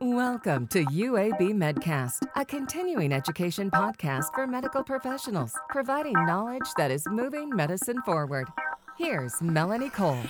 Welcome to UAB Medcast, a continuing education podcast for medical professionals, providing knowledge that is moving medicine forward. Here's Melanie Cole.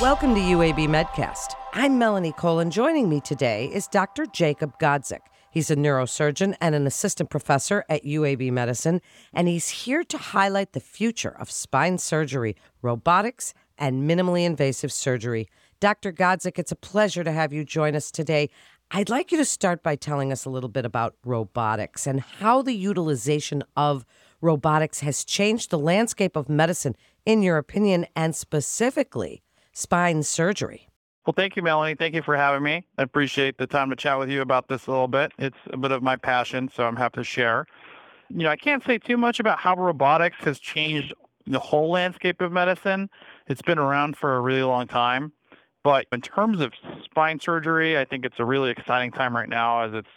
Welcome to UAB Medcast. I'm Melanie Cole, and joining me today is Dr. Jakub Godzik. He's a neurosurgeon and an assistant professor at UAB Medicine, and he's here to highlight the future of spine surgery, robotics, and minimally invasive surgery. Dr. Godzik, it's a pleasure to have you join us today. I'd like you to start by telling us a little bit about robotics and how the utilization of robotics has changed the landscape of medicine, in your opinion, and specifically spine surgery. Well, thank you, Melanie. Thank you for having me. I appreciate the time to chat with you about this a little bit. It's a bit of my passion, so I'm happy to share. You know, I can't say too much about how robotics has changed the whole landscape of medicine. It's been around for a really long time. But in terms of spine surgery, I think it's a really exciting time right now as it's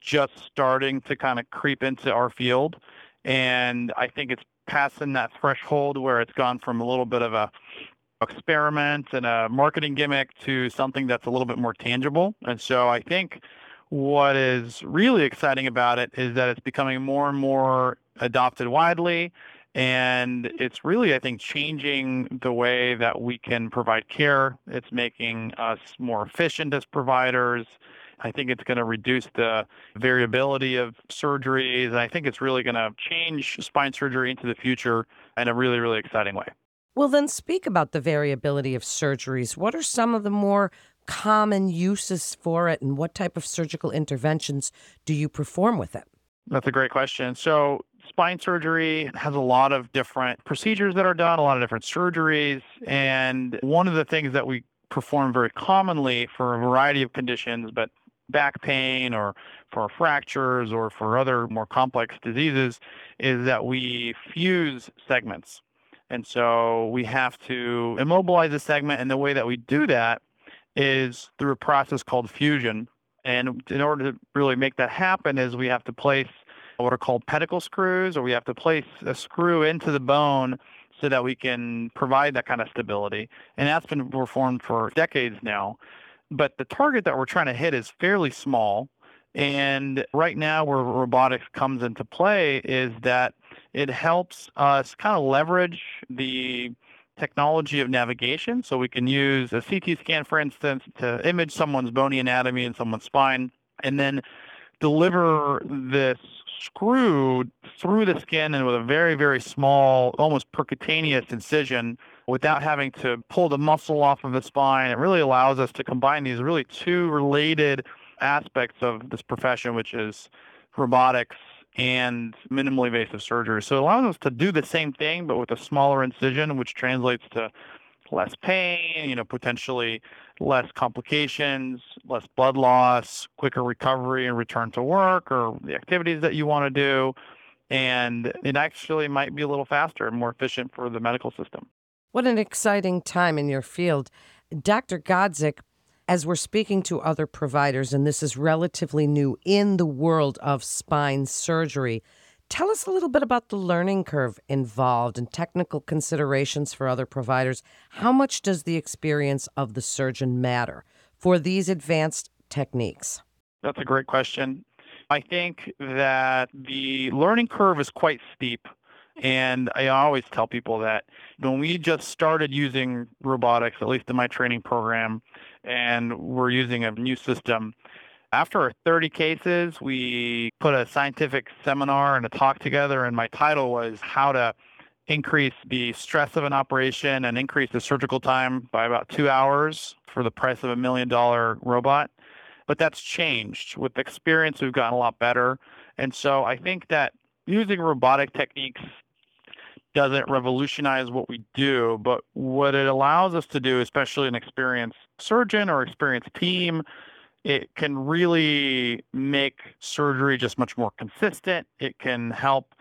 just starting to kind of creep into our field. And I think it's passing that threshold where it's gone from a little bit of a experiment and a marketing gimmick to something that's a little bit more tangible. And so I think what is really exciting about it is that it's becoming more and more adopted widely and it's really, I think, changing the way that we can provide care. It's making us more efficient as providers. I think it's going to reduce the variability of surgeries. And I think it's really going to change spine surgery into the future in a really, really exciting way. Well, then speak about the variability of surgeries. What are some of the more common uses for it, and what type of surgical interventions do you perform with it? That's a great question. So, spine surgery has a lot of different procedures that are done, a lot of different surgeries. And one of the things that we perform very commonly for a variety of conditions, but back pain or for fractures or for other more complex diseases, is that we fuse segments. And so we have to immobilize the segment. And the way that we do that is through a process called fusion. And in order to really make that happen is we have to place what are called pedicle screws, or we have to place a screw into the bone so that we can provide that kind of stability. And that's been performed for decades now. But the target that we're trying to hit is fairly small. And right now, where robotics comes into play is that it helps us kind of leverage the technology of navigation. So we can use a CT scan, for instance, to image someone's bony anatomy and someone's spine, and then deliver this screw through the skin and with a very, very small, almost percutaneous incision without having to pull the muscle off of the spine. It really allows us to combine these really two related aspects of this profession, which is robotics and minimally invasive surgery. So it allows us to do the same thing, but with a smaller incision, which translates to less pain, you know, potentially less complications, less blood loss, quicker recovery and return to work or the activities that you want to do. And it actually might be a little faster and more efficient for the medical system. What an exciting time in your field. Dr. Godzik, as we're speaking to other providers, and this is relatively new in the world of spine surgery, Tell us a little bit about the learning curve involved and technical considerations for other providers. How much does the experience of the surgeon matter for these advanced techniques? That's a great question. I think that the learning curve is quite steep. And I always tell people that when we just started using robotics, at least in my training program, and we're using a new system, after 30 cases, we put a scientific seminar and a talk together, and my title was How to Increase the Stress of an Operation and Increase the Surgical Time by about two hours for the price of a million dollar robot. But that's changed. With experience, we've gotten a lot better. And so I think that using robotic techniques doesn't revolutionize what we do, but what it allows us to do, especially an experienced surgeon or experienced team, it can really make surgery just much more consistent. It can help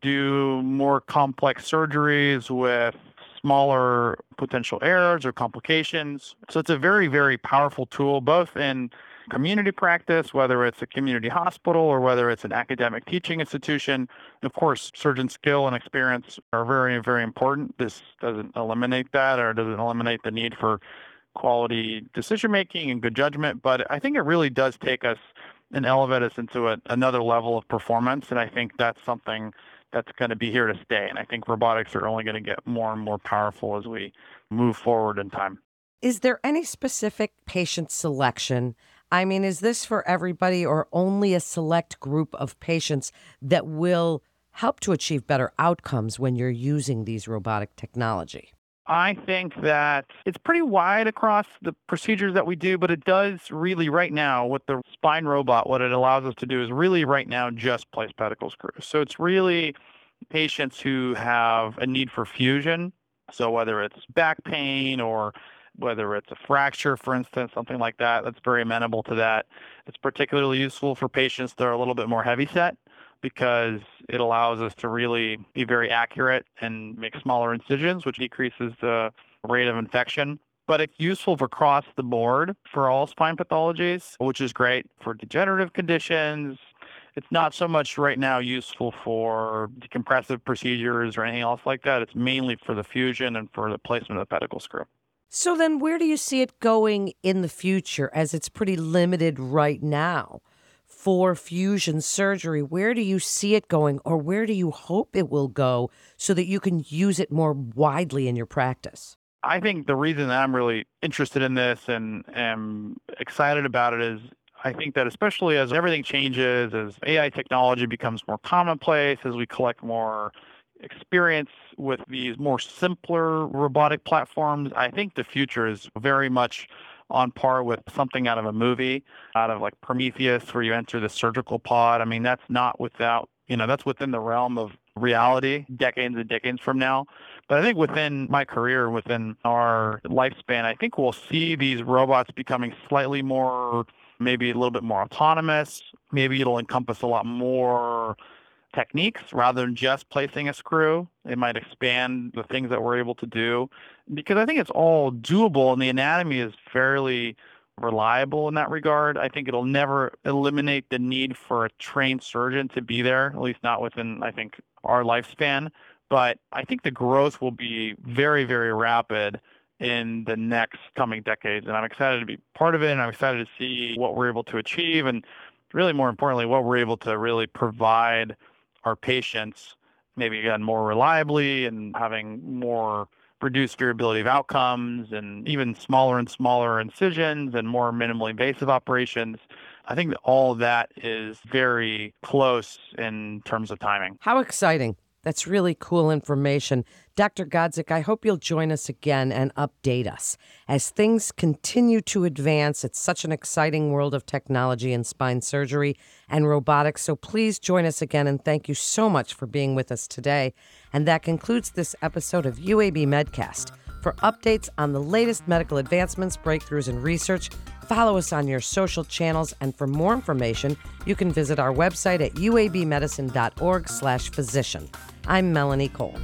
do more complex surgeries with smaller potential errors or complications. So it's a very, very powerful tool, both in community practice, whether it's a community hospital or whether it's an academic teaching institution. Of course, surgeon skill and experience are very, very important. This doesn't eliminate that or doesn't eliminate the need for quality decision making and good judgment. But I think it really does take us and elevate us into a, another level of performance. And I think that's something that's going to be here to stay. And I think robotics are only going to get more and more powerful as we move forward in time. Is there any specific patient selection? I mean, is this for everybody or only a select group of patients that will help to achieve better outcomes when you're using these robotic technology? I think that it's pretty wide across the procedures that we do, but it does really right now with the spine robot, what it allows us to do is really right now just place pedicle screws. So it's really patients who have a need for fusion. So whether it's back pain or whether it's a fracture, for instance, something like that, that's very amenable to that. It's particularly useful for patients that are a little bit more heavy set because it allows us to really be very accurate and make smaller incisions, which decreases the rate of infection. But it's useful for across the board for all spine pathologies, which is great for degenerative conditions. It's not so much right now useful for decompressive procedures or anything else like that. It's mainly for the fusion and for the placement of the pedicle screw. So then where do you see it going in the future as it's pretty limited right now? For fusion surgery, where do you see it going or where do you hope it will go so that you can use it more widely in your practice? I think the reason that I'm really interested in this and am excited about it is I think that especially as everything changes, as AI technology becomes more commonplace, as we collect more experience with these more simpler robotic platforms, I think the future is very much on par with something out of a movie, out of like Prometheus, where you enter the surgical pod. I mean, that's not without, you know, that's within the realm of reality decades and decades from now. But I think within my career, within our lifespan, I think we'll see these robots becoming slightly more, maybe a little bit more autonomous. Maybe it'll encompass a lot more techniques rather than just placing a screw. It might expand the things that we're able to do because I think it's all doable and the anatomy is fairly reliable in that regard. I think it'll never eliminate the need for a trained surgeon to be there, at least not within, I think, our lifespan. But I think the growth will be very, very rapid in the next coming decades. And I'm excited to be part of it. And I'm excited to see what we're able to achieve. And really, more importantly, what we're able to really provide our patients, maybe again, more reliably and having more reduced variability of outcomes and even smaller and smaller incisions and more minimally invasive operations. I think that all of that is very close in terms of timing. How exciting. That's really cool information. Dr. Godzik, I hope you'll join us again and update us. As things continue to advance, it's such an exciting world of technology in spine surgery and robotics. So please join us again and thank you so much for being with us today. And that concludes this episode of UAB Medcast. For updates on the latest medical advancements, breakthroughs, and research, follow us on your social channels. And for more information, you can visit our website at uabmedicine.org/physician. I'm Melanie Cole.